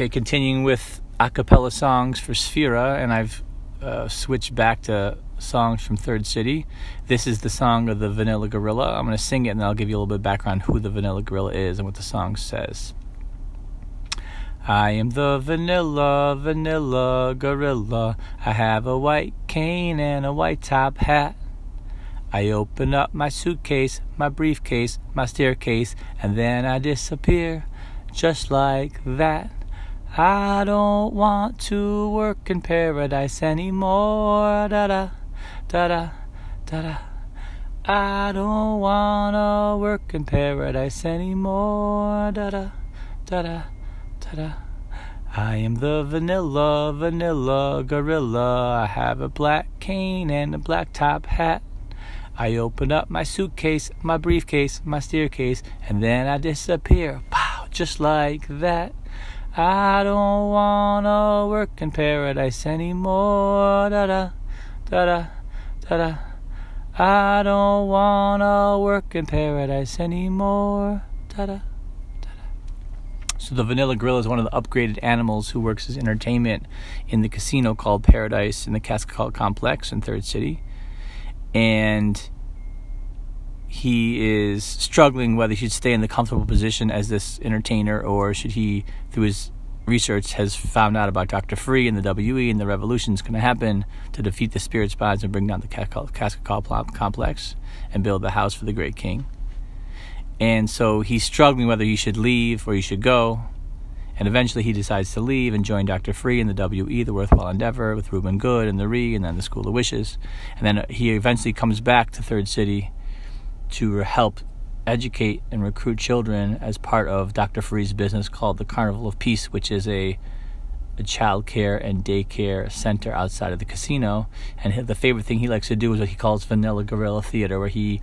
Okay, continuing with a cappella songs for Sphera, and I've uh, switched back to songs from Third City. This is the song of the Vanilla Gorilla. I'm going to sing it and then I'll give you a little bit of background who the Vanilla Gorilla is and what the song says. I am the vanilla, vanilla gorilla. I have a white cane and a white top hat. I open up my suitcase, my briefcase, my staircase, and then I disappear just like that. I don't want to work in paradise anymore. Da da, da da, da da. I don't wanna work in paradise anymore. Da da, da da. Ta-da. I am the vanilla, vanilla gorilla. I have a black cane and a black top hat. I open up my suitcase, my briefcase, my staircase, and then I disappear. Pow, just like that. I don't wanna work in paradise anymore. Da da, da da, da da. I don't wanna work in paradise anymore. Da da. So the vanilla gorilla is one of the upgraded animals who works as entertainment in the casino called Paradise in the Cascade Complex in Third City. And he is struggling whether he should stay in the comfortable position as this entertainer or should he, through his research, has found out about Dr. Free and the WE and the revolution is going to happen to defeat the spirit spies and bring down the Cascade Complex and build the house for the great king. And so he's struggling whether he should leave or he should go. And eventually he decides to leave and join Dr. Free in the WE, the Worthwhile Endeavor, with Reuben Good and the RE, and then the School of Wishes. And then he eventually comes back to Third City to help educate and recruit children as part of Dr. Free's business called the Carnival of Peace, which is a, a child care and daycare center outside of the casino. And the favorite thing he likes to do is what he calls Vanilla Gorilla Theater, where he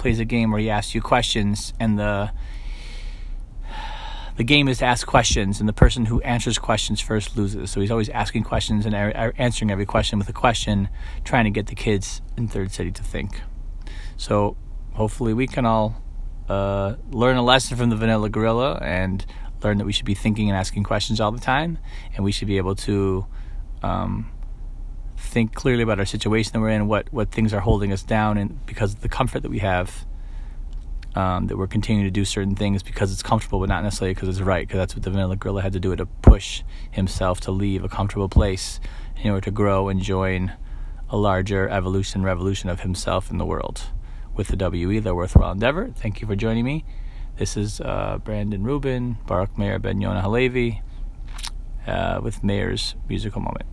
plays a game where he asks you questions and the the game is to ask questions and the person who answers questions first loses so he's always asking questions and answering every question with a question trying to get the kids in third city to think so hopefully we can all uh, learn a lesson from the vanilla gorilla and learn that we should be thinking and asking questions all the time and we should be able to um, think clearly about our situation that we're in, what what things are holding us down, and because of the comfort that we have, um, that we're continuing to do certain things because it's comfortable, but not necessarily because it's right. Because that's what the vanilla gorilla had to do to push himself to leave a comfortable place in order to grow and join a larger evolution, revolution of himself in the world. With the WE, the Worthwhile Endeavor. Thank you for joining me. This is uh, Brandon Rubin, Baruch Mayor Ben Yonah Halevi, uh, with Mayor's musical moment.